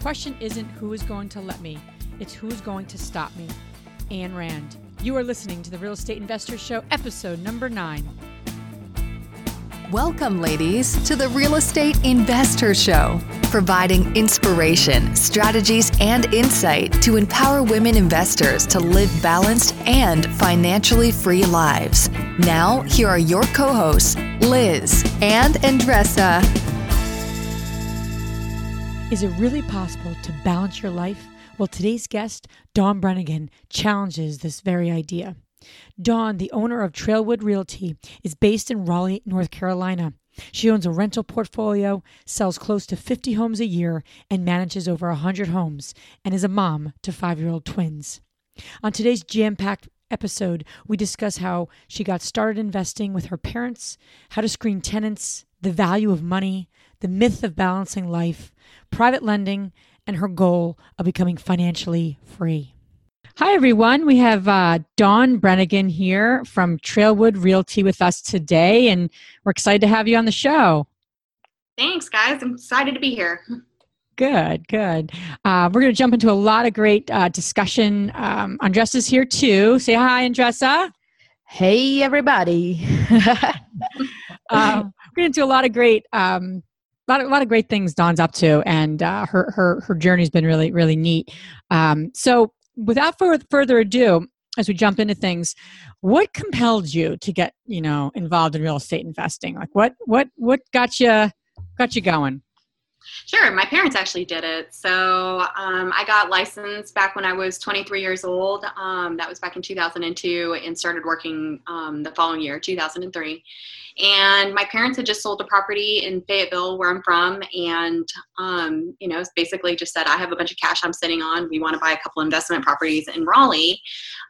question isn't who is going to let me, it's who's going to stop me. Ayn Rand. You are listening to the Real Estate Investor Show, episode number nine. Welcome, ladies, to the Real Estate Investor Show, providing inspiration, strategies, and insight to empower women investors to live balanced and financially free lives. Now, here are your co hosts, Liz and Andressa. Is it really possible to balance your life? Well, today's guest, Dawn Brenengen, challenges this very idea. Dawn, the owner of Trailwood Realty, is based in Raleigh, North Carolina. She owns a rental portfolio, sells close to 50 homes a year, and manages over 100 homes, and is a mom to five year old twins. On today's jam packed episode, we discuss how she got started investing with her parents, how to screen tenants, the value of money, the myth of balancing life, private lending, and her goal of becoming financially free. Hi, everyone. We have uh, Dawn Brenengen here from Trailwood Realty with us today, and we're excited to have you on the show. Thanks, guys. I'm excited to be here. Good, good. Uh, we're going to jump into a lot of great uh, discussion. Um, Andressa's here too. Say hi, Andressa. Hey, everybody. uh, we're going to do a lot of great, um, a lot of, a lot of great things Dawn's up to, and uh, her her her journey's been really really neat. Um, so, without further ado, as we jump into things, what compelled you to get you know involved in real estate investing? Like, what what what got you got you going? Sure, my parents actually did it. So um, I got licensed back when I was 23 years old. Um, that was back in 2002, and started working um, the following year, 2003. And my parents had just sold a property in Fayetteville, where I'm from, and um, you know, basically just said, "I have a bunch of cash I'm sitting on. We want to buy a couple investment properties in Raleigh.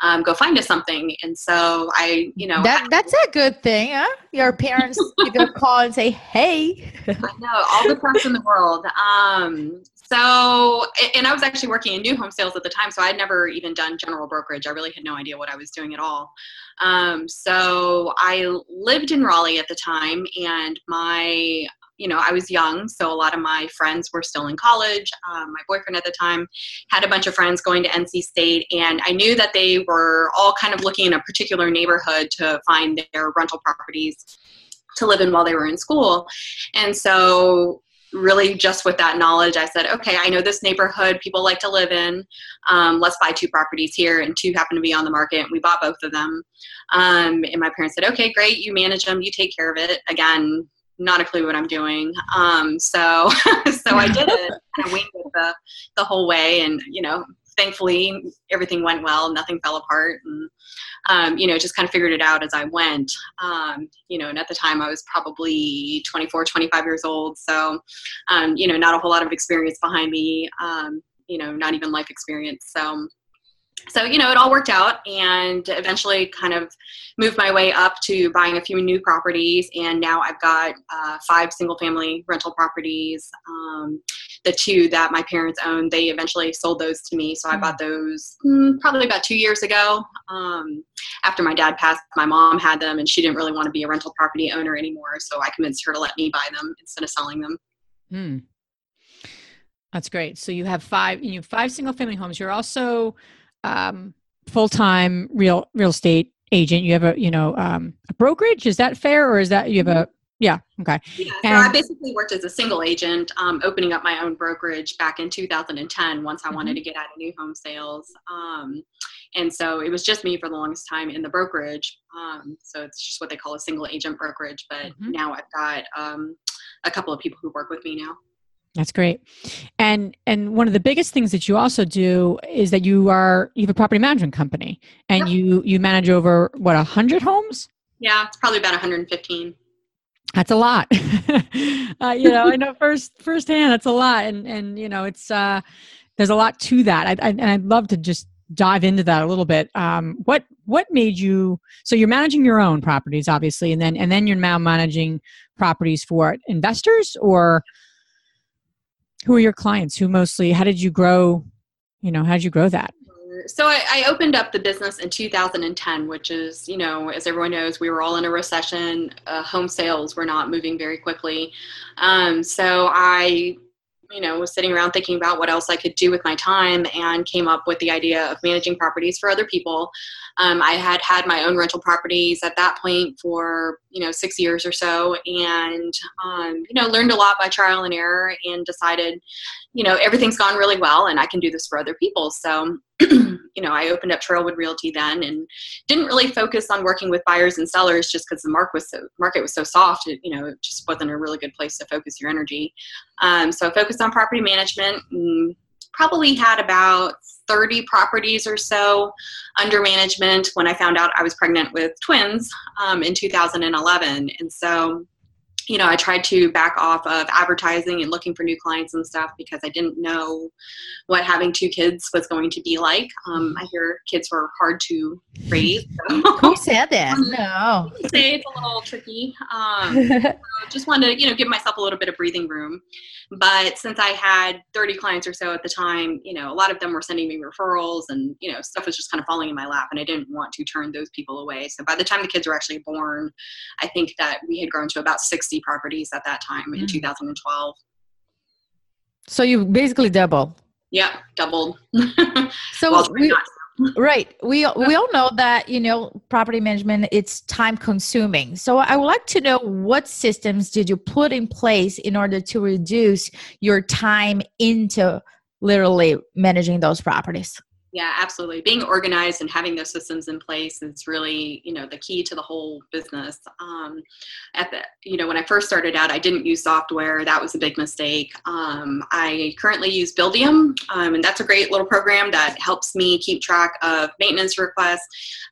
Um, go find us something." And so I, you know, that that's a good thing, huh? Your parents you can call and say, "Hey." I know all the trust in the world. Um, so, and I was actually working in new home sales at the time, so I'd never even done general brokerage. I really had no idea what I was doing at all. Um, so I lived in Raleigh at the time, and my you know, I was young, so a lot of my friends were still in college. Um, my boyfriend at the time had a bunch of friends going to NC State, and I knew that they were all kind of looking in a particular neighborhood to find their rental properties to live in while they were in school. And so really just with that knowledge i said okay i know this neighborhood people like to live in. Um, let's buy two properties here and two happen to be on the market we bought both of them. Um, and my parents said okay great you manage them you take care of it. Again not a clue what i'm doing. Um, so so i did it. I winged it the, the whole way and you know thankfully everything went well nothing fell apart and um, you know, just kind of figured it out as I went. Um, you know, and at the time I was probably 24, 25 years old. So, um, you know, not a whole lot of experience behind me, um, you know, not even life experience. So, so you know it all worked out and eventually kind of moved my way up to buying a few new properties. And now i've got uh, five single family rental properties um, the two that my parents owned they eventually sold those to me. So i bought those mm, probably about two years ago um, after my dad passed my mom had them and she didn't really want to be a rental property owner anymore. So i convinced her to let me buy them instead of selling them. Mm. that's great. So you have five you have five single family homes. You're also um, full time real real estate agent. You have a you know um, a brokerage. Is that fair, or is that you have a yeah okay? Yeah, so I basically worked as a single agent, um, opening up my own brokerage back in 2010. Once I mm-hmm. wanted to get out of new home sales. Um, and so it was just me for the longest time in the brokerage. Um, so it's just what they call a single agent brokerage. But mm-hmm. now I've got um, a couple of people who work with me now. That's great. And and one of the biggest things that you also do is that you are you have a property management company and yep. you you manage over what a hundred homes? Yeah, it's probably about 115. That's a lot. uh, you know, I know first firsthand that's a lot, and and you know it's uh, there's a lot to that. I, I, and I'd love to just dive into that a little bit. Um, what what made you so you're managing your own properties, obviously, and then and then you're now managing properties for investors or who are your clients? Who mostly how did you grow you know how did you grow that? So I, I, opened up the business in 2010 which is you know as everyone knows we were all in a recession. Uh, home sales were not moving very quickly. Um, so i you know, was sitting around thinking about what else I could do with my time and came up with the idea of managing properties for other people. Um, I had had my own rental properties at that point for, you know, six years or so and, um, you know, learned a lot by trial and error and decided, you know, everything's gone really well and I can do this for other people. So, you know, I opened up Trailwood Realty then and didn't really focus on working with buyers and sellers just because the market was so market was so soft. It, you know, it just wasn't a really good place to focus your energy. Um, so I focused on property management. Probably had about 30 properties or so under management when I found out I was pregnant with twins um, in 2011. And so you know, I tried to back off of advertising and looking for new clients and stuff because I didn't know what having two kids was going to be like. Um, I hear kids were hard to raise. So. Who said that? No. say it's a little tricky. Um, so just wanted to, you know, give myself a little bit of breathing room. But since I had 30 clients or so at the time, you know, a lot of them were sending me referrals and, you know, stuff was just kind of falling in my lap and I didn't want to turn those people away. So by the time the kids were actually born, I think that we had grown to about 60 properties at that time in mm. 2012. So you basically double. Yeah, doubled. so we, right we we all know that you know property management it's time consuming so i would like to know what systems did you put in place in order to reduce your time into literally managing those properties yeah absolutely. Being organized and having those systems in place is really you know the key to the whole business. Um, at the you know when i first started out i didn't use software. That was a big mistake. Um, i currently use buildium. Um, and that's a great little program that helps me keep track of maintenance requests.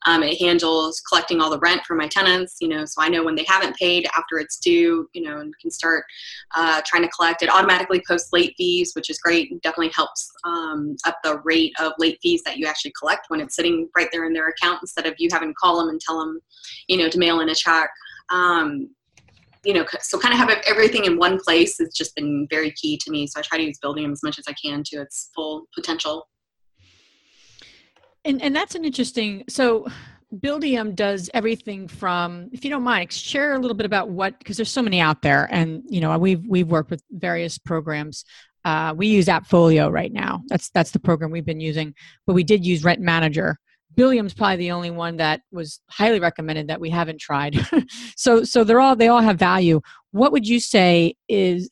Um, it handles collecting all the rent from my tenants you know so i know when they haven't paid after it's due you know and can start uh, trying to collect. It automatically posts late fees which is great it definitely helps um, up the rate of late fees fees that you actually collect when it's sitting right there in their account instead of you having to call them and tell them, you know, to mail in a check. Um, you know, so kind of have everything in one place has just been very key to me. So I try to use Buildium as much as I can to its full potential. And and that's an interesting. So Buildium does everything from, if you don't mind, share a little bit about what because there's so many out there, and you know we've we've worked with various programs uh, we use Appfolio right now. That's that's the program we've been using, but we did use Rent Manager. Buildium's probably the only one that was highly recommended that we haven't tried. so so they're all they all have value. What would you say is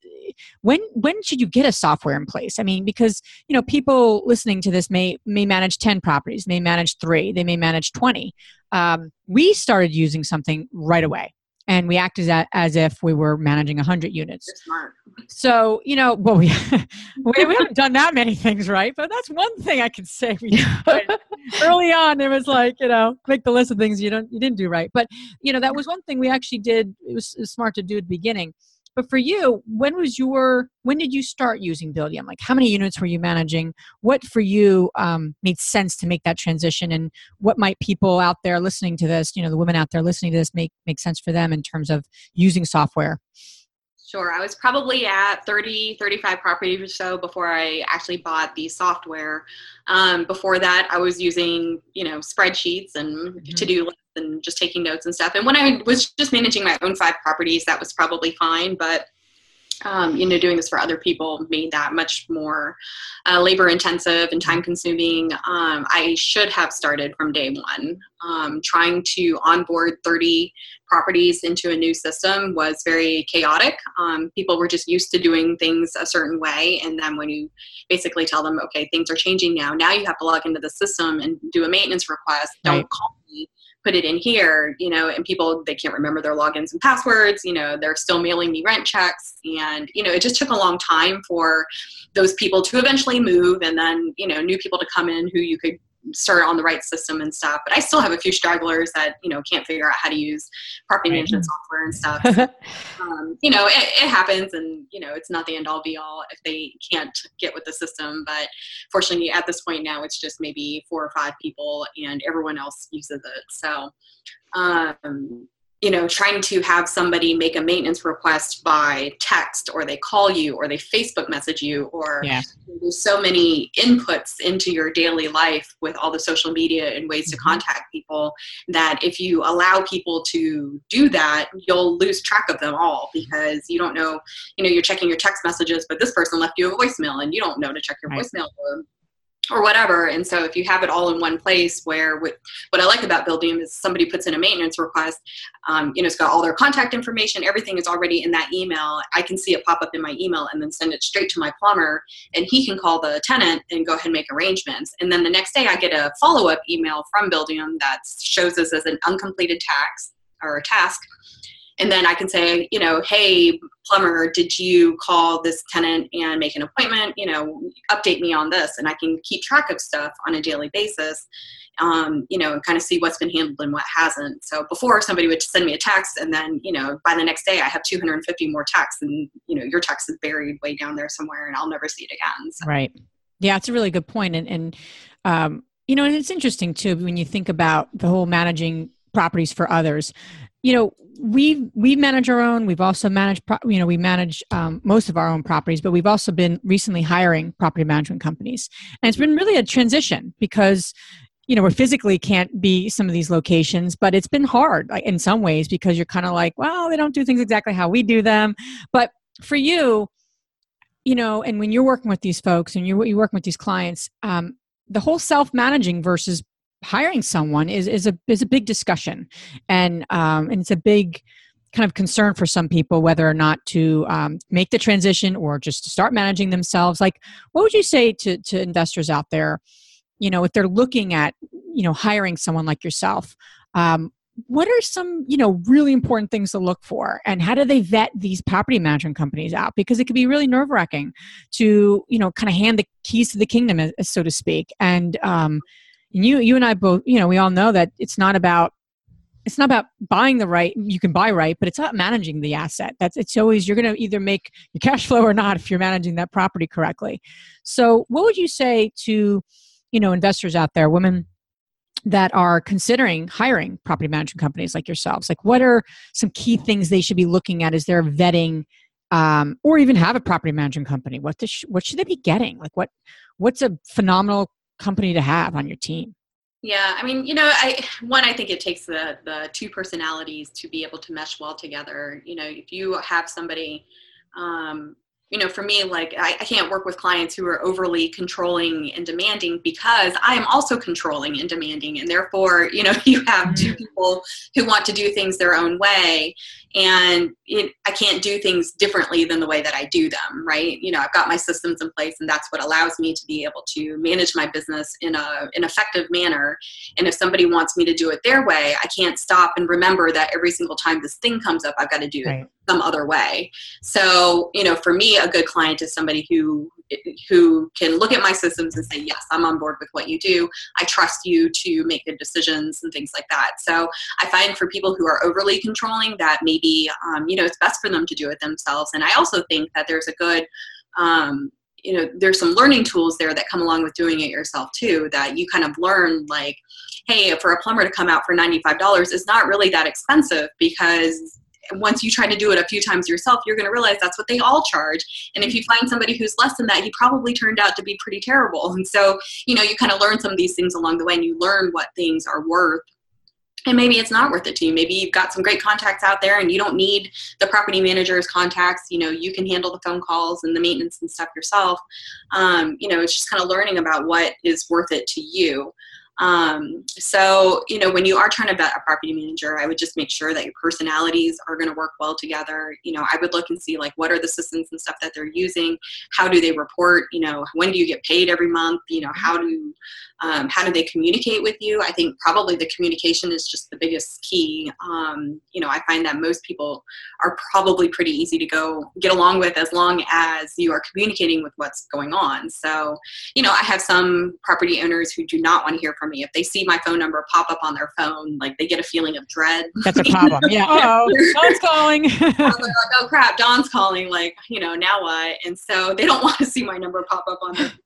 when when should you get a software in place? I mean, because you know people listening to this may may manage ten properties, may manage three, they may manage twenty. Um, we started using something right away and we acted as, as if we were managing 100 units. Smart. So, you know, well, we, we, we, haven't done that many things right, but that's one thing I can say. We Early on, it was like, you know, make the list of things you don't, you didn't do right. But, you know, that was one thing we actually did. It was, it was smart to do at the beginning. But for you, when was your when did you start using Buildium? Like how many units were you managing? What for you um, made sense to make that transition, and what might people out there listening to this, you know, the women out there listening to this, make make sense for them in terms of using software? Sure. I was probably at 30, 35 properties or so before I actually bought the software. Um, before that, I was using, you know, spreadsheets and mm-hmm. to-do lists and just taking notes and stuff. And when I was just managing my own five properties, that was probably fine. But um, you know, doing this for other people made that much more uh, labor intensive and time consuming. Um, I should have started from day one. Um, trying to onboard 30 properties into a new system was very chaotic. Um, people were just used to doing things a certain way. And then when you basically tell them, okay, things are changing now, now you have to log into the system and do a maintenance request. Don't call put it in here, you know, and people they can't remember their logins and passwords, you know, they're still mailing me rent checks. And you know, it just took a long time for those people to eventually move and then, you know, new people to come in who you could start on the right system and stuff. But I still have a few stragglers that you know can't figure out how to use property management software and stuff. So, um, you know, it, it, happens, and you know, it's not the end all be all if they can't get with the system. But fortunately, at this point now, it's just maybe four or five people, and everyone else uses it. So. Um, you know, trying to have somebody make a maintenance request by text or they call you or they Facebook message you or yeah. there's so many inputs into your daily life with all the social media and ways to Mm-hmm. contact people that if you allow people to do that, you'll lose track of them all because you don't know, you know, you're checking your text messages, but this person left you a voicemail and you don't know to check your Right. voicemail or or whatever. And so if you have it all in one place where what, what I like about Buildium is somebody puts in a maintenance request, um, you know, it's got all their contact information, everything is already in that email. I can see it pop up in my email and then send it straight to my plumber and he can call the tenant and go ahead and make arrangements. And then the next day I get a follow-up email from Buildium that shows us as an uncompleted tax or a task and then I can say, you know, hey, plumber, did you call this tenant and make an appointment? You know, update me on this, and I can keep track of stuff on a daily basis. Um, you know, and kind of see what's been handled and what hasn't. So before somebody would send me a text, and then you know, by the next day I have 250 more texts, and you know, your text is buried way down there somewhere, and I'll never see it again. So. Right. Yeah, it's a really good point, and and um, you know, and it's interesting too when you think about the whole managing properties for others. You know, we we manage our own. We've also managed, pro- you know, we manage um, most of our own properties, but we've also been recently hiring property management companies, and it's been really a transition because you know we physically can't be some of these locations but it's been hard like in some ways because you're kind of like well they don't do things exactly how we do them but for you you know and when you're working with these folks and you're, you're working with these clients um, the whole self-managing versus hiring someone is, is a is a big discussion. And um, and it's a big kind of concern for some people whether or not to um, make the transition or just to start managing themselves. Like what would you say to to investors out there you know if they're looking at you know hiring someone like yourself um, what are some you know really important things to look for? And how do they vet these property management companies out? Because it can be really nerve wracking to you know kind of hand the keys to the kingdom so to speak. And um and you you and i both you know we all know that it's not about it's not about buying the right you can buy right but it's about managing the asset. That's it's always you're going to either make your cash flow or not if you're managing that property correctly. So what would you say to you know investors out there women that are considering hiring property management companies like yourselves? Like what are some key things they should be looking at? As they're vetting um, or even have a property management company? What sh- what should they be getting? Like what what's a phenomenal company to have on your team yeah, I mean, you know, I one I think it takes the the two personalities to be able to mesh well together. You know, if you have somebody um, you know, for me, like I, I, can't work with clients who are overly controlling and demanding because I am also controlling and demanding. And therefore, you know, you have two mm-hmm. people who want to do things their own way. And it, I can't do things differently than the way that I do them, right? You know, I've got my systems in place and that's what allows me to be able to manage my business in a, an effective manner. And if somebody wants me to do it their way, I can't stop and remember that every single time this thing comes up, I've got to do right. it some other way. So, you know, for me, a good client is somebody who who can look at my systems and say, yes, I'm on board with what you do. I trust you to make good decisions and things like that. So I find for people who are overly controlling that maybe, um, you know, it's best for them to do it themselves. And I also think that there's a good, um, you know, there's some learning tools there that come along with doing it yourself too, that you kind of learn like, hey, for a plumber to come out for $95 is not really that expensive because once you try to do it a few times yourself, you're going to realize that's what they all charge. And if you find somebody who's less than that, he probably turned out to be pretty terrible. And so, you know, you kind of learn some of these things along the way and you learn what things are worth. And maybe it's not worth it to you. Maybe you've got some great contacts out there and you don't need the property manager's contacts. You know, you can handle the phone calls and the maintenance and stuff yourself. Um, you know, it's just kind of learning about what is worth it to you. Um, so, you know, when you are trying to vet a property manager, I would just make sure that your personalities are going to work well together. You know, I would look and see like what are the systems and stuff that they're using, how do they report, you know, when do you get paid every month, you know, how do um, how do they communicate with you? I think probably the communication is just the biggest key. Um, you know, I find that most people are probably pretty easy to go get along with as long as you are communicating with what's going on. So, you know, I have some property owners who do not want to hear from me. If they see my phone number pop up on their phone, like they get a feeling of dread. That's a problem. yeah. Oh, Dawn's calling. like, oh crap, Dawn's calling. Like, you know, now what? And so they don't want to see my number pop up on their phone.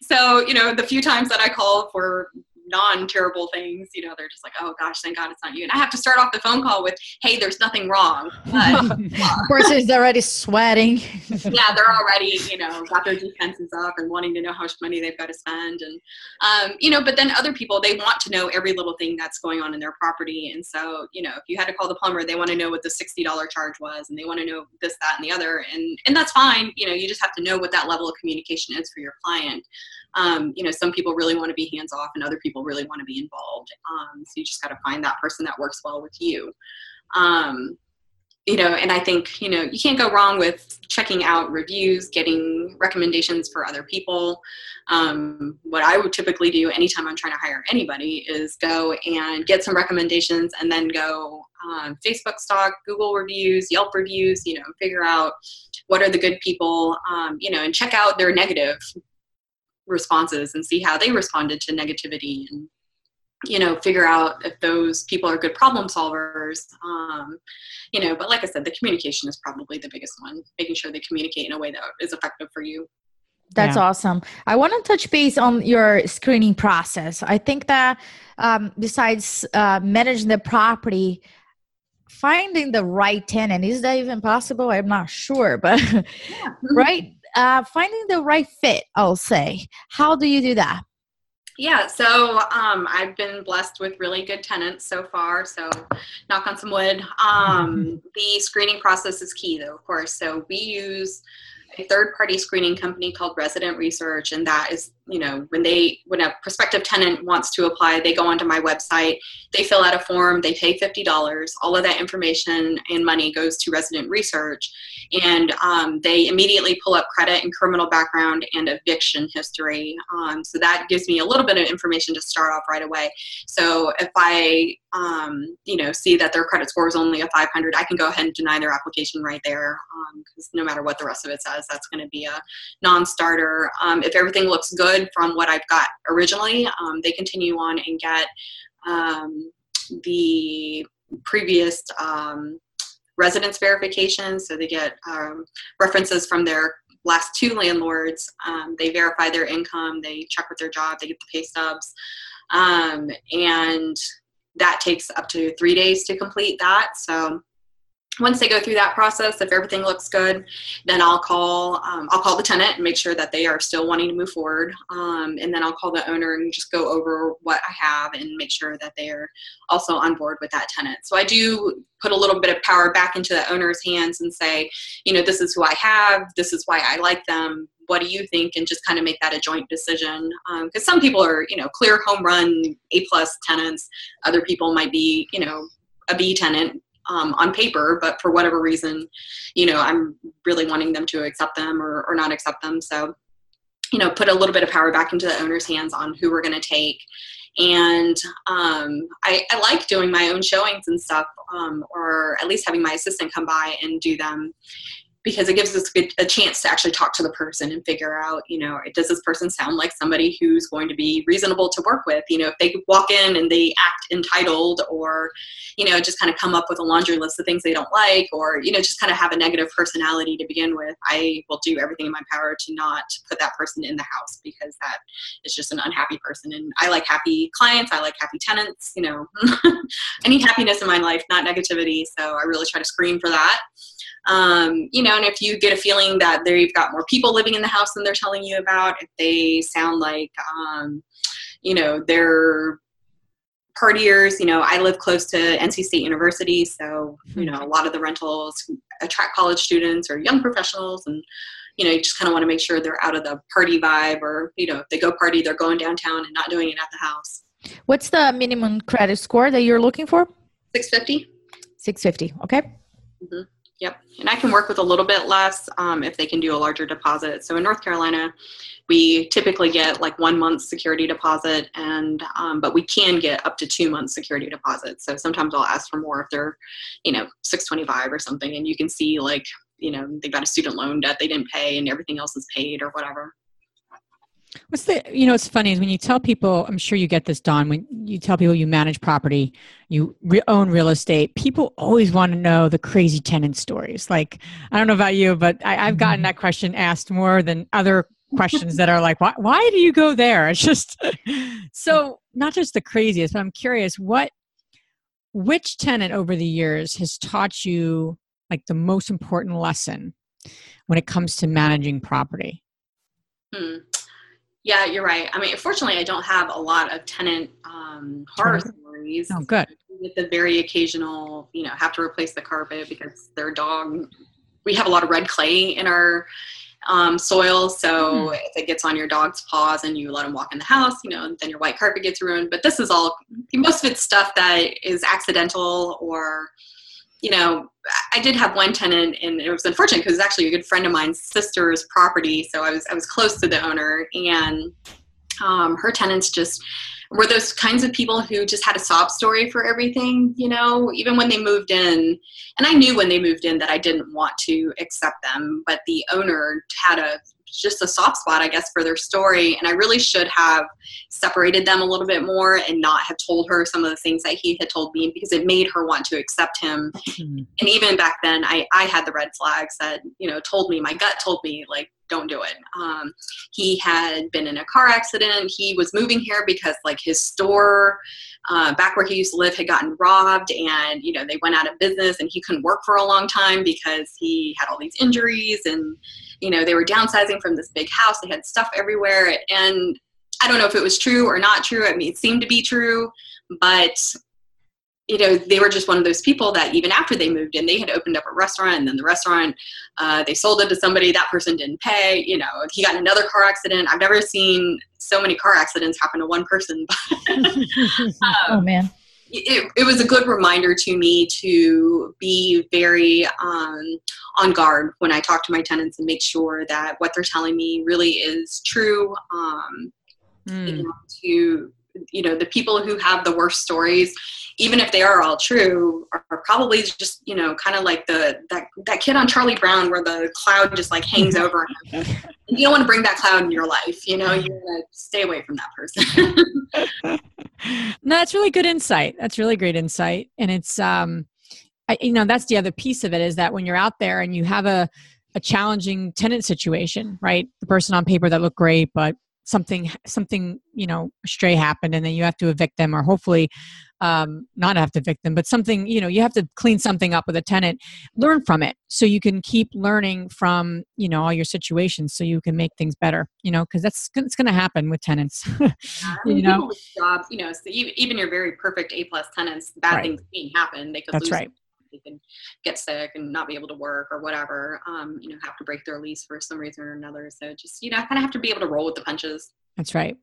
So, you know, the few times that I call for non-terrible things, you know, they're just like, oh gosh, thank God it's not you. And I have to start off the phone call with, hey, there's nothing wrong. But, person is already sweating. yeah, they're already, you know, got their defenses up and wanting to know how much money they've got to spend. And, um, you know, but then other people, they want to know every little thing that's going on in their property. And so, you know, if you had to call the plumber, they want to know what the $60 charge was and they want to know this, that, and the other. And, and that's fine. You know, you just have to know what that level of communication is for your client. Um, you know, some people really want to be hands off and other people really want to be involved. Um, so you just got to find that person that works well with you. Um, you know, and I think, you know, you can't go wrong with checking out reviews, getting recommendations for other people. Um, what I would typically do anytime I'm trying to hire anybody is go and get some recommendations and then go um, Facebook stock, Google reviews, Yelp reviews, you know, figure out what are the good people, um, you know, and check out their negative responses and see how they responded to negativity and you know figure out if those people are good problem solvers um, you know but like i said the communication is probably the biggest one making sure they communicate in a way that is effective for you that's yeah. awesome. I want to touch base on your screening process. I think that um, besides uh, managing the property, finding the right tenant is that even possible? I'm not sure, but yeah. right, uh, finding the right fit. I'll say. How do you do that? Yeah, so um, I've been blessed with really good tenants so far. So, knock on some wood. Um, the screening process is key, though, of course. So, we use a third party screening company called Resident Research, and that is you know when they when a prospective tenant wants to apply they go onto my website they fill out a form they pay $50 all of that information and money goes to resident research. And um, they immediately pull up credit and criminal background and eviction history. Um, so that gives me a little bit of information to start off right away. So if i um, you know see that their credit score is only a 500 i can go ahead and deny their application right there because um, no matter what the rest of it says that's going to be a non-starter. Um, if everything looks good good from what I've got originally. Um, they continue on and get um, the previous um, residence verification. So they get um, references from their last two landlords. Um, they verify their income. They check with their job. They get the pay stubs. And that takes up to three days to complete that. So once they go through that process, if everything looks good, then I'll call um, I'll call the tenant and make sure that they are still wanting to move forward, um, and then I'll call the owner and just go over what I have and make sure that they are also on board with that tenant. So I do put a little bit of power back into the owner's hands and say, you know, this is who I have, this is why I like them. What do you think? And just kind of make that a joint decision. Because um, some people are, you know, clear home run A plus tenants. Other people might be, you know, a B tenant um, on paper, but for whatever reason, you know, I'm really wanting them to accept them or, or not accept them. So, you know, put a little bit of power back into the owner's hands on who we're going to take. And um, I, I, like doing my own showings and stuff, um, or at least having my assistant come by and do them because it gives us a chance to actually talk to the person and figure out, you know, does this person sound like somebody who's going to be reasonable to work with? You know, if they walk in and they act entitled or, you know, just kind of come up with a laundry list of things they don't like or, you know, just kind of have a negative personality to begin with, I will do everything in my power to not put that person in the house because that is just an unhappy person. And I like happy clients, I like happy tenants, you know, I need happiness in my life, not negativity. So I really try to screen for that. Um, you know, and if you get a feeling that they've got more people living in the house than they're telling you about, if they sound like, um, you know, they're partiers, you know, I live close to NC State University, so, you know, a lot of the rentals attract college students or young professionals and, you know, you just kind of want to make sure they're out of the party vibe or, you know, if they go party, they're going downtown and not doing it at the house. What's the minimum credit score that you're looking for? 650. 650. Okay. Mm-hmm. Yep. And I can work with a little bit less um, if they can do a larger deposit. So in North Carolina, we typically get like one month security deposit, and um, but we can get up to two months security deposit. So sometimes I'll ask for more if they're, you know, six twenty five or something, and you can see like you know they've got a student loan debt they didn't pay, and everything else is paid or whatever. What's the, you know, it's funny is when you tell people, I'm sure you get this, Dawn, when you tell people you manage property, you re- own real estate, people always want to know the crazy tenant stories. Like, I don't know about you, but I, have gotten mm-hmm. that question asked more than other questions that are like, why, why do you go there? It's just so not just the craziest, but I'm curious what which tenant over the years has taught you like the most important lesson when it comes to managing property? Hmm. Yeah, you're right. I mean, fortunately, I don't have a lot of tenant um, horror stories. Oh, good. With the very occasional, you know, have to replace the carpet because their dog. We have a lot of red clay in our um, soil. So mm. if it gets on your dog's paws and you let them walk in the house, you know, then your white carpet gets ruined. But this is all most of it's stuff that is accidental or, you know, I did have one tenant, and it was unfortunate because it was actually a good friend of mine's sister's property. So I was I was close to the owner, and um, her tenants just were those kinds of people who just had a sob story for everything, you know, even when they moved in. And I knew when they moved in that I didn't want to accept them, but the owner had a just a soft spot, I guess, for their story. And I really should have separated them a little bit more and not have told her some of the things that he had told me because it made her want to accept him. Mm-hmm. And even back then, I, I had the red flags that, you know, told me, my gut told me, like, don't do it. Um, he had been in a car accident. He was moving here because, like, his store uh, back where he used to live had gotten robbed and you know they went out of business and he couldn't work for a long time because he had all these injuries and you know they were downsizing from this big house. They had stuff everywhere. And i don't know if it was true or not true. I mean it seemed to be true but you know they were just one of those people that even after they moved in they had opened up a restaurant and then the restaurant uh, they sold it to somebody. That person didn't pay. You know he got another car accident. I've never seen so many car accidents happen to one person um, oh man it, it was a good reminder to me to be very um, on guard when I talk to my tenants and make sure that what they're telling me really is true. Um, mm. you know, to you know the people who have the worst stories even if they are all true are probably just you know kind of like the that, that kid on charlie brown where the cloud just like hangs over him. You don't want to bring that cloud in your life you know you want to stay away from that person. No that's really good insight. That's really great insight. And it's um I, you know that's the other piece of it is that when you're out there and you have a a challenging tenant situation right? The person on paper that looked great but something something you know stray happened and then you have to evict them or hopefully um, not have to evict them but something you know you have to clean something up with a tenant. Learn from it so you can keep learning from you know all your situations so you can make things better you know because that's it's going to happen with tenants you know? jobs you know so even your very perfect a plus tenants bad right. things can happen they could that's right they can get sick and not be able to work or whatever, um, you know, have to break their lease for some reason or another. So just, you know, kind of have to be able to roll with the punches. That's right.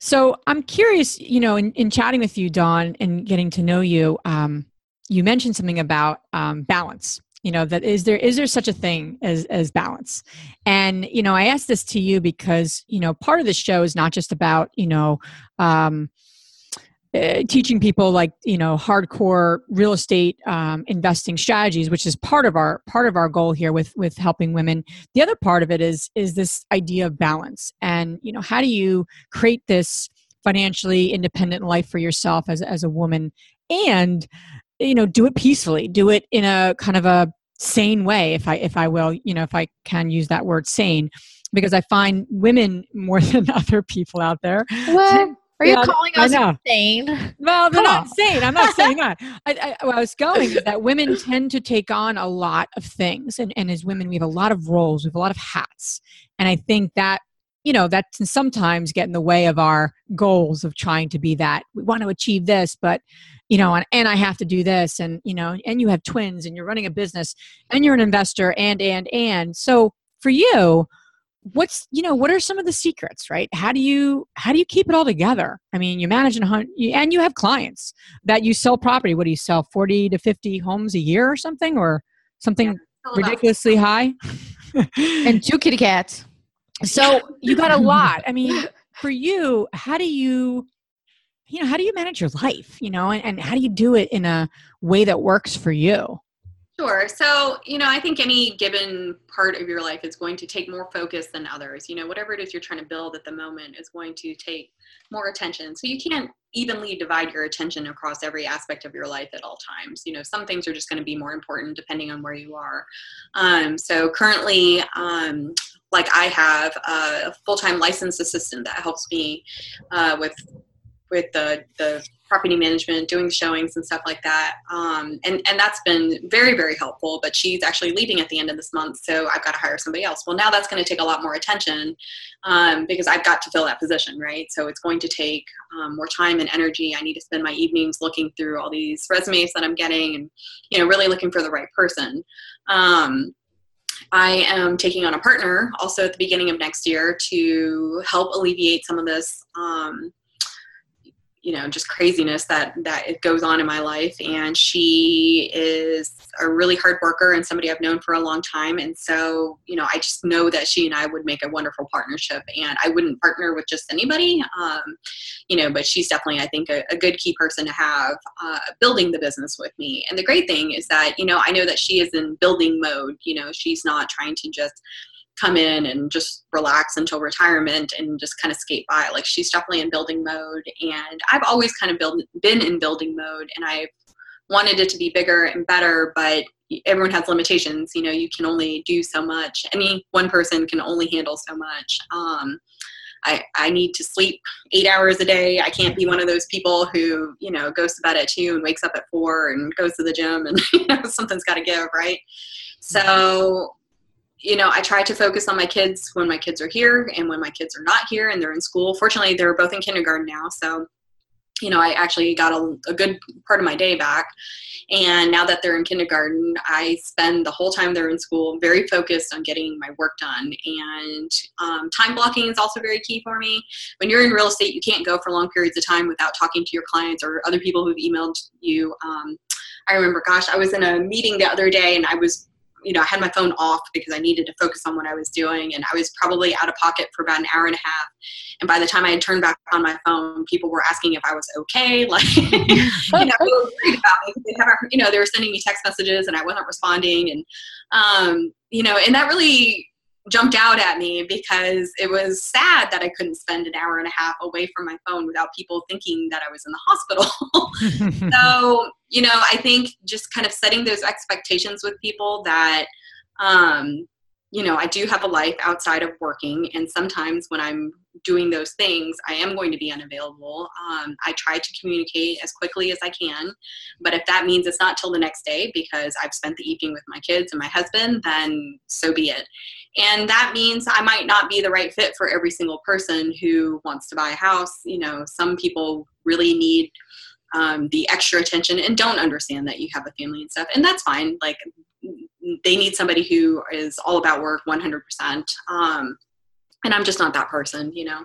So I'm curious, you know, in, in chatting with you, Dawn, and getting to know you, um, you mentioned something about um, balance you know that is there is there such a thing as as balance and you know i asked this to you because you know part of the show is not just about you know um uh, teaching people like you know hardcore real estate um, investing strategies which is part of our part of our goal here with with helping women. The other part of it is is this idea of balance. And you know how do you create this financially independent life for yourself as, as a woman? And you know do it peacefully. Do it in a kind of a sane way if i if i will you know if i can use that word sane. Because i find women more than other people out there. What? Are you calling us insane? Well, they're Come not on. insane. I'm not saying that. I, I, where I was going is that women tend to take on a lot of things, and, and as women, we have a lot of roles, we have a lot of hats, and I think that you know that can sometimes get in the way of our goals of trying to be that we want to achieve this, but you know, and, and I have to do this, and you know, and you have twins, and you're running a business, and you're an investor, and and and so for you what's you know what are some of the secrets right? How do you how do you keep it all together? I mean you manage and hunt and you have clients that you sell property what do you sell 40 to 50 homes a year or something or something yeah, ridiculously high? And two kitty cats. So you got a lot. I mean for you how do you you know how do you manage your life you know and, and how do you do it in a way that works for you Sure. So, you know, I think any given part of your life is going to take more focus than others. You know, whatever it is you're trying to build at the moment is going to take more attention. So, you can't evenly divide your attention across every aspect of your life at all times. You know, some things are just going to be more important depending on where you are. Um, so, currently, um, like I have a full-time licensed assistant that helps me uh, with with the the property management, doing showings and stuff like that. Um, and and that's been very very helpful. But she's actually leaving at the end of this month, so I've got to hire somebody else. Well, now that's going to take a lot more attention um, because I've got to fill that position, right? So it's going to take um, more time and energy. I need to spend my evenings looking through all these resumes that I'm getting, and you know, really looking for the right person. Um, I am taking on a partner also at the beginning of next year to help alleviate some of this um, you know just craziness that that it goes on in my life. And she is a really hard worker and somebody i've known for a long time. And so you know i just know that she and i would make a wonderful partnership. And i wouldn't partner with just anybody um, you know but she's definitely i think a, a good key person to have uh, building the business with me. And the great thing is that you know i know that she is in building mode. You know she's not trying to just come in and just relax until retirement and just kind of skate by. Like she's definitely in building mode, and I've always kind of build, been in building mode, and I've wanted it to be bigger and better, but everyone has limitations. You know, you can only do so much. Any one person can only handle so much. Um, I, I need to sleep eight hours a day. I can't be one of those people who, you know, goes to bed at two and wakes up at four and goes to the gym and, you know, something's got to give, right? So you know, I try to focus on my kids when my kids are here and when my kids are not here and they're in school. Fortunately, they're both in kindergarten now. So, you know, I actually got a, a, good part of my day back. And now that they're in kindergarten, I spend the whole time they're in school very focused on getting my work done. And um, time blocking is also very key for me. When you're in real estate, you can't go for long periods of time without talking to your clients or other people who've emailed you. Um, I remember, gosh, I was in a meeting the other day and I was you know, I had my phone off because I needed to focus on what I was doing. And I was probably out of pocket for about an hour and a half. And by the time I had turned back on my phone, people were asking if I was okay. Like, you know, worried about me. They have, you know, they were sending me text messages and I wasn't responding. And, um, you know, and that really jumped out at me because it was sad that I couldn't spend an hour and a half away from my phone without people thinking that I was in the hospital. so, you know, I think just kind of setting those expectations with people that, um, you know, I do have a life outside of working, and sometimes when I'm doing those things, I am going to be unavailable. Um, I try to communicate as quickly as I can, but if that means it's not till the next day because I've spent the evening with my kids and my husband, then so be it. And that means I might not be the right fit for every single person who wants to buy a house. You know, some people really need um, the extra attention and don't understand that you have a family and stuff, and that's fine. Like they need somebody who is all about work 100%. Um, and i'm just not that person you know?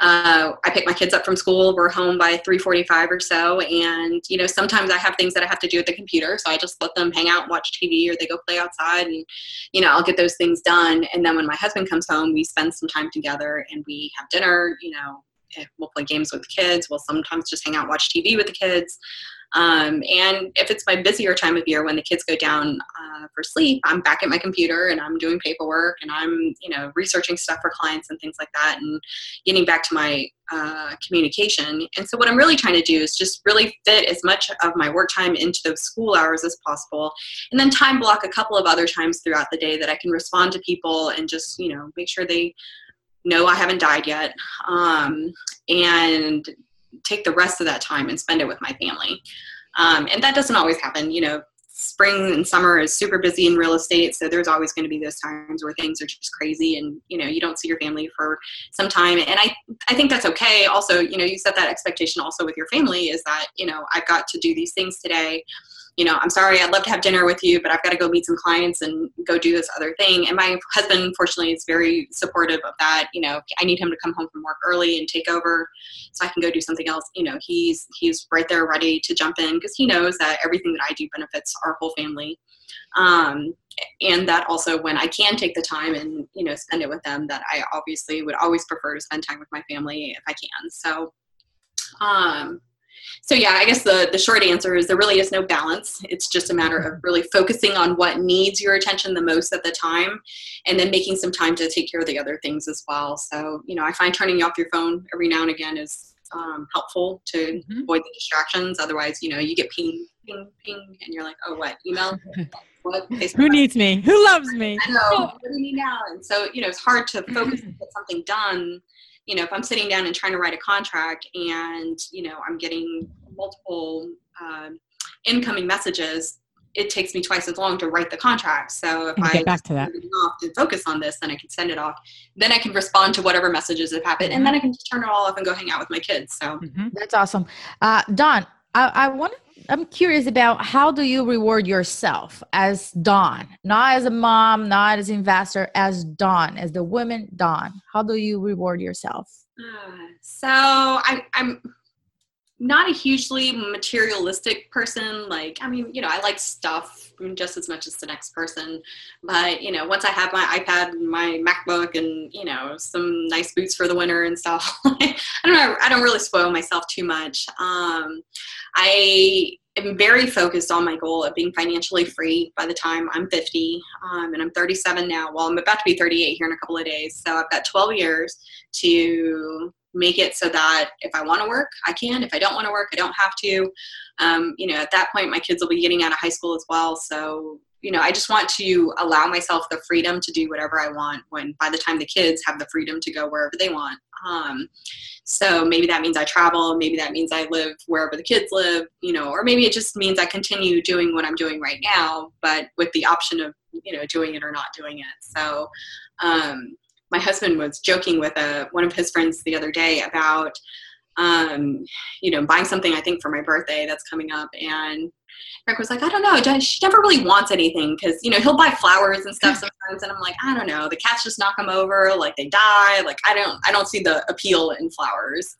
Uh, i pick my kids up from school. We're home by 3.45 or so. And you know sometimes i have things that i have to do at the computer. So i just let them hang out and watch tv or they go play outside and you know i'll get those things done. And then when my husband comes home we spend some time together and we have dinner you know we'll play games with the kids we'll sometimes just hang out watch tv with the kids um, and if it's my busier time of year when the kids go down uh, for sleep, I'm back at my computer and I'm doing paperwork and I'm, you know, researching stuff for clients and things like that and getting back to my uh, communication. And so what I'm really trying to do is just really fit as much of my work time into those school hours as possible, and then time block a couple of other times throughout the day that I can respond to people and just, you know, make sure they know I haven't died yet. Um, and take the rest of that time and spend it with my family. Um, and that doesn't always happen. You know, spring and summer is super busy in real estate, so there's always going to be those times where things are just crazy, and you know, you don't see your family for some time. And I, I think that's okay. Also, you know, you set that expectation also with your family is that you know I've got to do these things today you know, I'm sorry, I'd love to have dinner with you, but I've got to go meet some clients and go do this other thing. And my husband, fortunately, is very supportive of that. You know, I need him to come home from work early and take over so I can go do something else. You know, he's he's right there ready to jump in because he knows that everything that I do benefits our whole family. Um, and that also when I can take the time and, you know, spend it with them, that I obviously would always prefer to spend time with my family if I can. So, um, so yeah i guess the, the short answer is there really is no balance it's just a matter of really focusing on what needs your attention the most at the time and then making some time to take care of the other things as well so you know i find turning off your phone every now and again is um, helpful to mm-hmm. avoid the distractions otherwise you know you get ping ping ping and you're like oh what email what Who needs me? Who loves me? I know. what do you need now? And so, you know, it's hard to focus and get something done. You know, if I'm sitting down and trying to write a contract and, you know, I'm getting multiple uh, incoming messages, it takes me twice as long to write the contract. So if and I get back to that off and focus on this, then I can send it off. Then I can respond to whatever messages have happened, and then I can just turn it all off and go hang out with my kids. So mm-hmm. that's awesome, uh, Dawn. I, I want. I'm curious about how do you reward yourself as Dawn, not as a mom, not as investor, as Dawn, as the woman Dawn. How do you reward yourself? Uh, so I, I'm not a hugely materialistic person. Like, I mean, you know, I like stuff just as much as the next person. But, you know, once I have my iPad and my MacBook and, you know, some nice boots for the winter and stuff, I don't know, I don't really spoil myself too much. Um, I am very focused on my goal of being financially free by the time I'm 50. Um, and I'm 37 now. Well, I'm about to be 38 here in a couple of days. So I've got 12 years to make it so that if I want to work, I can. If I don't want to work, I don't have to. Um, you know, at that point, my kids will be getting out of high school as well. So, you know, I just want to allow myself the freedom to do whatever I want when by the time the kids have the freedom to go wherever they want. Um, so maybe that means I travel, maybe that means I live wherever the kids live, you know, or maybe it just means I continue doing what I'm doing right now, but with the option of, you know, doing it or not doing it. So, um, my husband was joking with a, one of his friends the other day about um, you know buying something i think for my birthday that's coming up and Rick was like, I don't know. She never really wants anything because, you know, he'll buy flowers and stuff sometimes. And I'm like, I don't know. The cats just knock them over. Like they die. Like I don't, I don't see the appeal in flowers.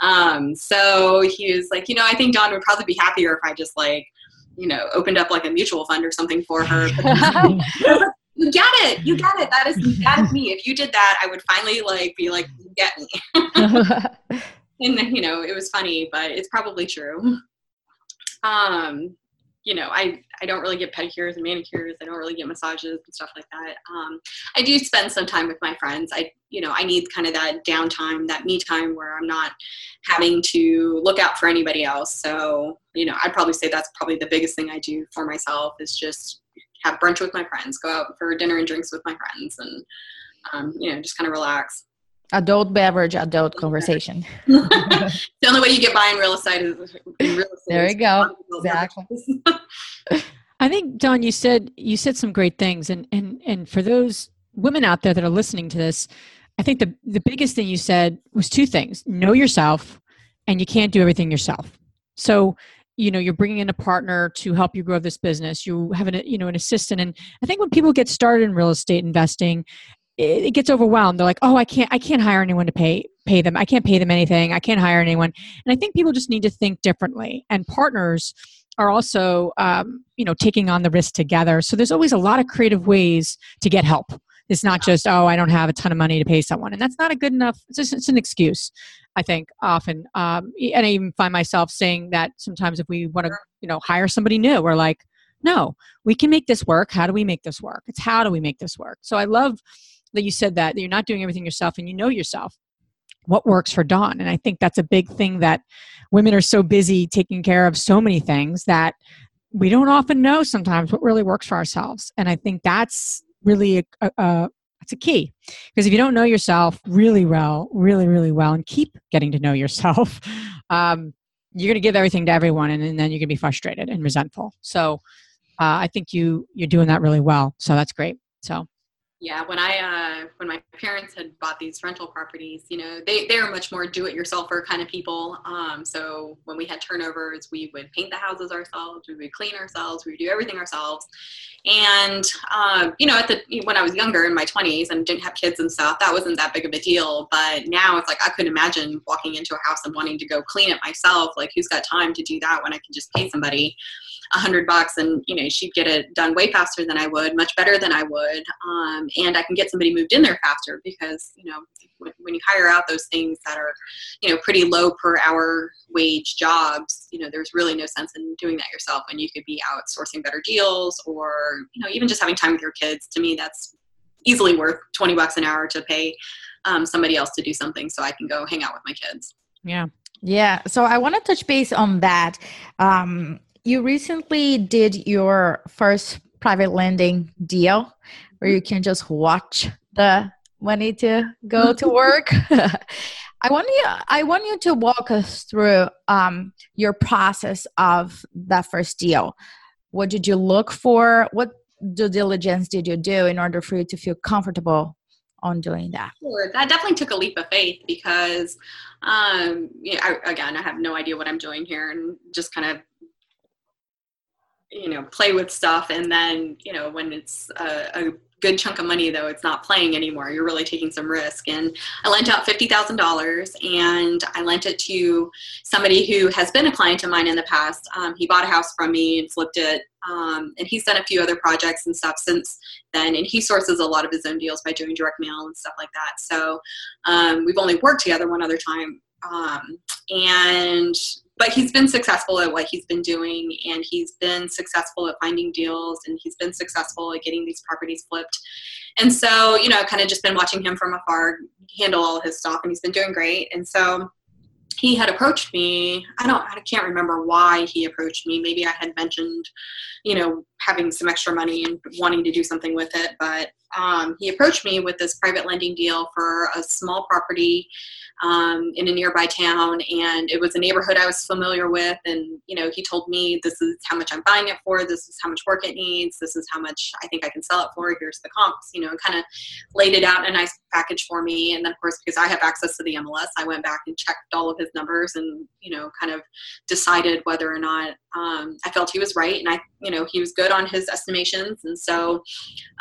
Um, so he was like, you know, I think Dawn would probably be happier if I just like, you know, opened up like a mutual fund or something for her. you get it. You get it. That is that is me. If you did that i would finally like be like you get me. And then you know it was funny but it's probably true. Um you know i i don't really get pedicures and manicures. I don't really get massages and stuff like that. Um i do spend some time with my friends. I you know i need kind of that downtime that me time where i'm not having to look out for anybody else. So you know i'd probably say that's probably the biggest thing i do for myself is just have brunch with my friends, go out for dinner and drinks with my friends, and um, you know, just kind of relax. Adult beverage, adult conversation. the only way you get by in real estate is in real estate. There you go. Exactly. I think Dawn, you said you said some great things, and and and for those women out there that are listening to this, I think the the biggest thing you said was two things: know yourself, and you can't do everything yourself. So you know you're bringing in a partner to help you grow this business. You have an you know an assistant and i think when people get started in real estate investing it, it gets overwhelmed. They're like oh i can't i can't hire anyone to pay pay them. I can't pay them anything. I can't hire anyone. And i think people just need to think differently. And partners are also um, you know taking on the risk together. So there's always a lot of creative ways to get help it's not just oh i don't have a ton of money to pay someone and that's not a good enough it's just it's an excuse I think often, um, and I even find myself saying that sometimes if we want to, you know, hire somebody new, we're like, no, we can make this work. How do we make this work? It's how do we make this work? So I love that you said that, that you're not doing everything yourself and you know yourself what works for Dawn. And I think that's a big thing that women are so busy taking care of so many things that we don't often know sometimes what really works for ourselves. And I think that's really a, a, it's a key because if you don't know yourself really well, really, really well, and keep getting to know yourself, um, you're going to give everything to everyone, and, and then you're going to be frustrated and resentful. So, uh, I think you you're doing that really well. So that's great. So yeah when i uh, when my parents had bought these rental properties you know they they're much more do-it-yourselfer kind of people. Um, so when we had turnovers we would paint the houses ourselves we would clean ourselves we would do everything ourselves. And uh, you know at the when i was younger in my 20s and didn't have kids and stuff that wasn't that big of a deal. But now it's like i couldn't imagine walking into a house and wanting to go clean it myself. Like who's got time to do that when i can just pay somebody a hundred bucks and you know she'd get it done way faster than i would much better than i would um, and i can get somebody moved in there faster because you know when, you hire out those things that are you know pretty low per hour wage jobs you know there's really no sense in doing that yourself when you could be outsourcing better deals or you know even just having time with your kids. To me that's easily worth 20 bucks an hour to pay um, somebody else to do something so i can go hang out with my kids. Yeah. Yeah. So i want to touch base on that. Um, you recently did your first private lending deal where you can just watch the money to go to work. I want you I want you to walk us through um, your process of that first deal. What did you look for? What due diligence did you do in order for you to feel comfortable on doing that? Sure. That definitely took a leap of faith because, um, you know, I, again, I have no idea what I'm doing here and just kind of, you know, play with stuff. And then, you know, when it's a, a good chunk of money though it's not playing anymore. You're really taking some risk. And i lent out $50000 and i lent it to somebody who has been a client of mine in the past. Um, he bought a house from me and flipped it um, and he's done a few other projects and stuff since then and he sources a lot of his own deals by doing direct mail and stuff like that. So um, we've only worked together one other time. Um, and but he's been successful at what he's been doing and he's been successful at finding deals and he's been successful at getting these properties flipped. And so you know kind of just been watching him from afar handle all his stuff and he's been doing great. And so he had approached me i don't i can't remember why he approached me. Maybe i had mentioned you know having some extra money and wanting to do something with it but um, he approached me with this private lending deal for a small property um, in a nearby town and it was a neighborhood i was familiar with and you know he told me this is how much i'm buying it for this is how much work it needs this is how much i think i can sell it for here's the comps you know and kind of laid it out in a nice package for me and then of course because i have access to the mls i went back and checked all of his numbers and you know kind of decided whether or not um, i felt he was right and i you know he was good on his estimations. And so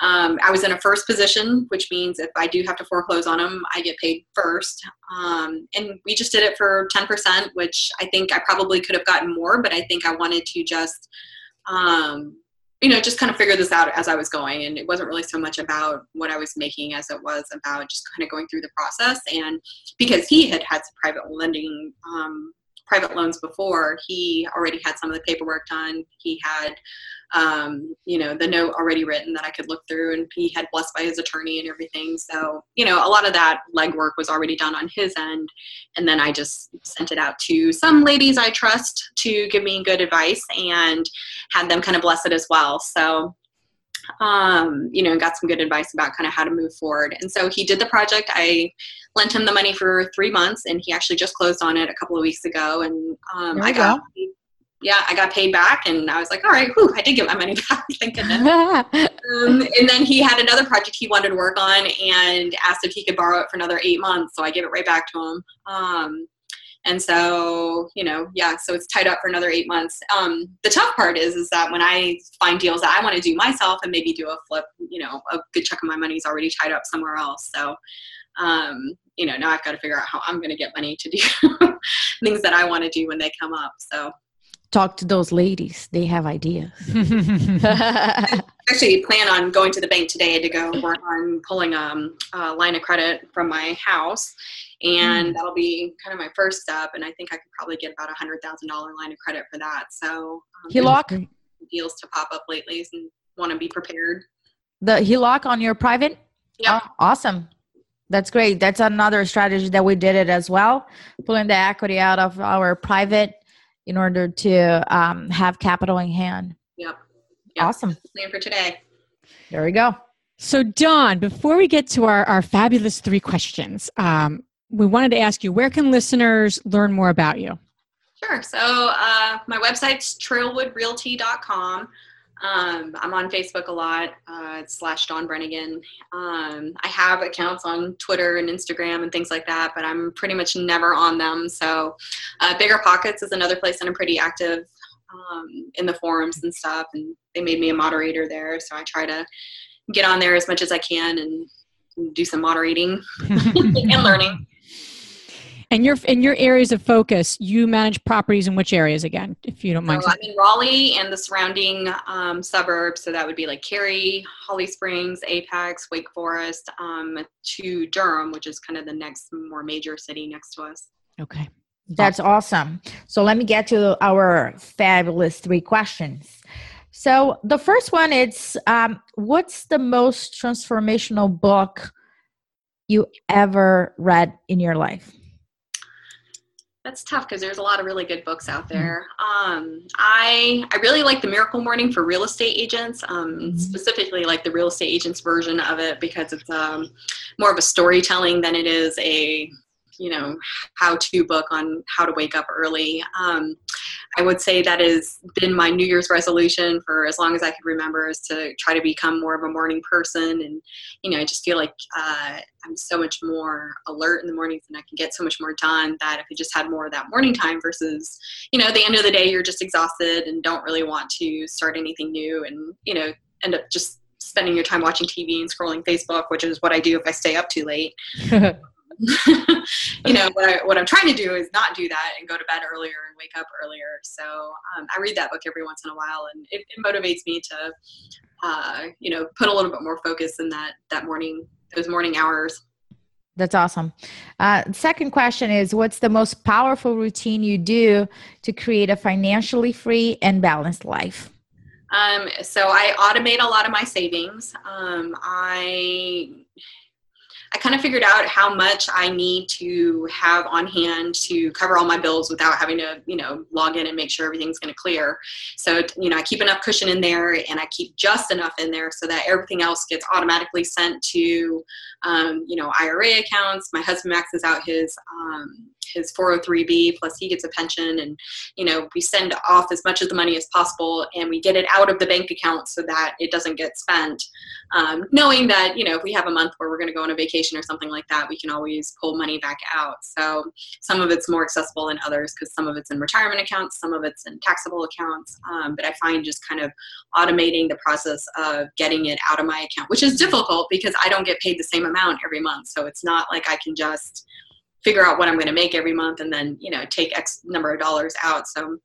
um, i was in a first position which means if i do have to foreclose on him i get paid first. Um, and we just did it for 10% which i think i probably could have gotten more but i think i wanted to just um, you know just kind of figure this out as i was going. And it wasn't really so much about what i was making as it was about just kind of going through the process. And because he had had some private lending um, private loans before, he already had some of the paperwork done. He had, um, you know, the note already written that I could look through, and he had blessed by his attorney and everything. So, you know, a lot of that legwork was already done on his end. And then I just sent it out to some ladies I trust to give me good advice and had them kind of bless it as well. So, um, you know, got some good advice about kind of how to move forward. And so he did the project. I lent him the money for three months, and he actually just closed on it a couple of weeks ago. And um, I got, go. yeah, I got paid back, and I was like, all right, whew, I did get my money back. Thank goodness. um, and then he had another project he wanted to work on, and asked if he could borrow it for another eight months. So I gave it right back to him. Um, and so you know yeah so it's tied up for another eight months. Um, the tough part is is that when i find deals that i want to do myself and maybe do a flip you know a good chunk of my money is already tied up somewhere else. So um, you know now i've got to figure out how i'm going to get money to do things that i want to do when they come up so. Talk to those ladies. They have ideas. Actually plan on going to the bank today to go work on pulling um, a line of credit from my house and mm. that'll be kind of my first step. And I think I could probably get about a hundred thousand dollar line of credit for that. So um, HELOC deals to pop up lately and want to be prepared. The HELOC on your private. Yeah. Oh, awesome. That's great. That's another strategy that we did it as well, pulling the equity out of our private in order to um, have capital in hand. Yep. yep. Awesome. Plan for today. There we go. So, Dawn, before we get to our, our fabulous three questions, um, we wanted to ask you where can listeners learn more about you? Sure. So uh, my website's trailwoodrealty.com. Um, I'm on Facebook a lot, uh, slash Dawn Brenengen. Um, I have accounts on Twitter and Instagram and things like that, but I'm pretty much never on them. So, uh, Bigger Pockets is another place that I'm pretty active um, in the forums and stuff, and they made me a moderator there. So I try to get on there as much as I can and do some moderating and learning. And your in your areas of focus, you manage properties in which areas again, if you don't mind? So I'm in Raleigh and the surrounding um, suburbs. So that would be like Cary, Holly Springs, Apex, Wake Forest, um, to Durham, which is kind of the next more major city next to us. Okay. That's awesome. So let me get to our fabulous three questions. So the first one is um, what's the most transformational book you ever read in your life? That's tough because there's a lot of really good books out there. Um, I I really like the Miracle Morning for real estate agents, um, mm-hmm. specifically like the real estate agents version of it because it's um, more of a storytelling than it is a you know how to book on how to wake up early. Um, i would say that has been my new year's resolution for as long as i can remember is to try to become more of a morning person. And you know i just feel like uh, i'm so much more alert in the mornings and i can get so much more done that if i just had more of that morning time versus you know at the end of the day you're just exhausted and don't really want to start anything new and you know end up just spending your time watching tv and scrolling facebook which is what i do if i stay up too late you know what, I, what i'm trying to do is not do that and go to bed earlier and wake up earlier so um, i read that book every once in a while and it, it motivates me to uh, you know put a little bit more focus in that that morning those morning hours that's awesome. Uh, second question is What's the most powerful routine you do to create a financially free and balanced life? Um, so I automate a lot of my savings. Um, I I kind of figured out how much I need to have on hand to cover all my bills without having to, you know, log in and make sure everything's going to clear. So, you know, I keep enough cushion in there and I keep just enough in there so that everything else gets automatically sent to, um, you know, IRA accounts. My husband maxes out his um, his 403b plus he gets a pension and you know we send off as much of the money as possible and we get it out of the bank account so that it doesn't get spent um, knowing that you know if we have a month where we're going to go on a vacation or something like that we can always pull money back out so some of it's more accessible than others because some of it's in retirement accounts some of it's in taxable accounts um, but i find just kind of automating the process of getting it out of my account which is difficult because i don't get paid the same amount every month so it's not like i can just figure out what I'm going to make every month and then, you know, take X number of dollars out. So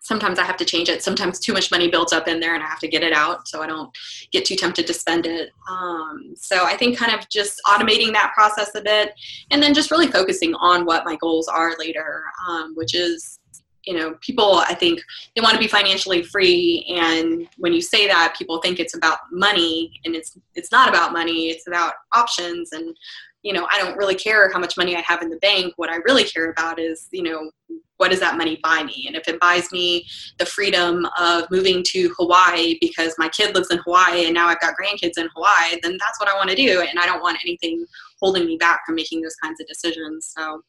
sometimes I have to change it. Sometimes too much money builds up in there and I have to get it out so I don't get too tempted to spend it. Um, so I think kind of just automating that process a bit and then just really focusing on what my goals are later, um, which is you know people i think they want to be financially free and when you say that people think it's about money and it's it's not about money it's about options and you know, I don't really care how much money I have in the bank. What I really care about is, you know, what does that money buy me? And if it buys me the freedom of moving to Hawaii because my kid lives in Hawaii and now I've got grandkids in Hawaii, then that's what I want to do. And I don't want anything holding me back from making those kinds of decisions. So,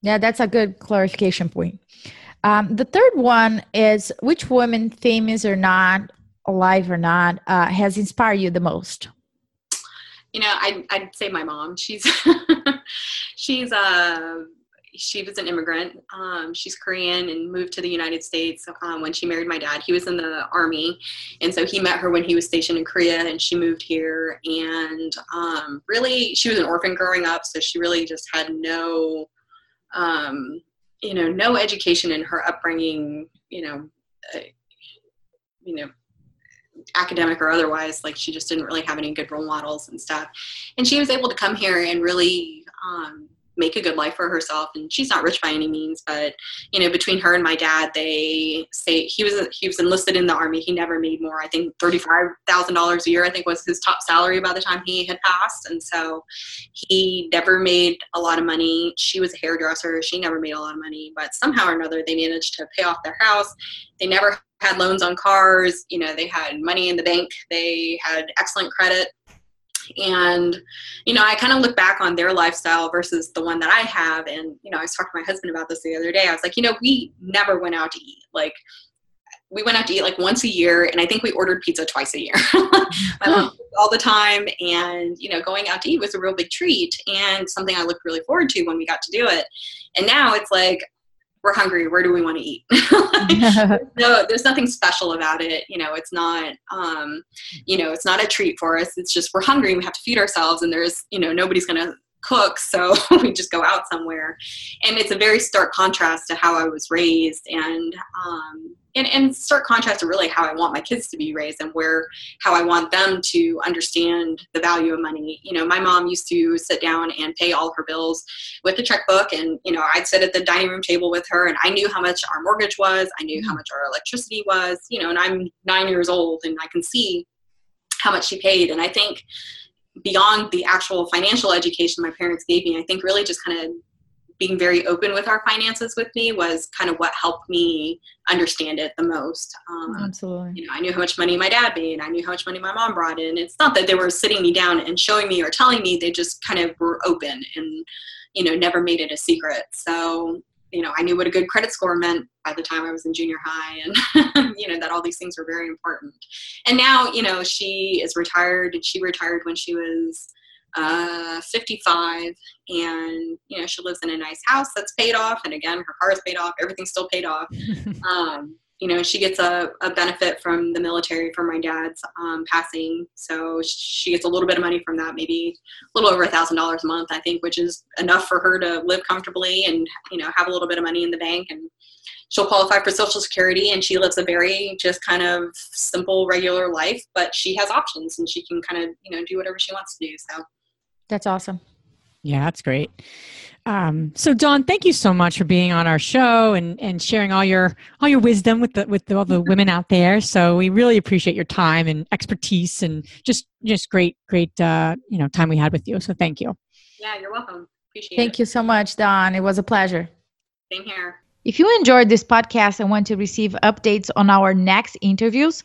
yeah, that's a good clarification point. Um, the third one is which woman, famous or not, alive or not, uh, has inspired you the most? you know, I, I'd say my mom. She's she's a uh, she was an immigrant. Um, she's Korean and moved to the United States um, when she married my dad. He was in the army, and so he met her when he was stationed in Korea, and she moved here. And um, really, she was an orphan growing up, so she really just had no, um, you know, no education in her upbringing. You know, uh, you know, academic or otherwise like she just didn't really have any good role models and stuff and she was able to come here and really um, make a good life for herself and she's not rich by any means but you know between her and my dad they say he was he was enlisted in the army. He never made more. I think $35000 a year i think was his top salary by the time he had passed and so he never made a lot of money. She was a hairdresser. She never made a lot of money but somehow or another they managed to pay off their house. They never had loans on cars. You know they had money in the bank. They had excellent credit and, you know, I kind of look back on their lifestyle versus the one that I have. And, you know, I was talking to my husband about this the other day. I was like, you know, we never went out to eat. Like, we went out to eat like once a year and i think we ordered pizza twice a year all the time and you know going out to eat was a real big treat and something i looked really forward to when we got to do it and now it's like we're hungry where do we want to eat? Like, no there's nothing special about it you know it's not um, you know it's not a treat for us it's just we're hungry we have to feed ourselves and there's you know nobody's gonna cook so we just go out somewhere and it's a very stark contrast to how i was raised and um, and, and stark contrast to really how I want my kids to be raised and where how I want them to understand the value of money. You know, my mom used to sit down and pay all her bills with a checkbook, and you know, I'd sit at the dining room table with her, and I knew how much our mortgage was, I knew how mm. much our electricity was. You know, and I'm nine years old, and I can see how much she paid, and I think beyond the actual financial education my parents gave me, I think really just kind of being very open with our finances with me was kind of what helped me understand it the most. Um, Absolutely. You know, I knew how much money my dad made. I knew how much money my mom brought in. It's not that they were sitting me down and showing me or telling me. They just kind of were open and, you know, never made it a secret. So, you know, I knew what a good credit score meant by the time I was in junior high and, you know, that all these things were very important. And now, you know, she is retired and she retired when she was uh, 55 and you know she lives in a nice house that's paid off and again her car is paid off everything's still paid off um, you know she gets a, a benefit from the military from my dad's um, passing so she gets a little bit of money from that maybe a little over a thousand dollars a month i think which is enough for her to live comfortably and you know have a little bit of money in the bank and she'll qualify for social security and she lives a very just kind of simple regular life but she has options and she can kind of you know do whatever she wants to do so that's awesome. Yeah, that's great. Um, so Dawn, thank you so much for being on our show and, and sharing all your all your wisdom with the with the, all the women out there. So we really appreciate your time and expertise and just just great great uh, you know time we had with you. So thank you. Yeah, you're welcome. Appreciate thank it. you so much, Dawn. It was a pleasure. Same here. If you enjoyed this podcast and want to receive updates on our next interviews,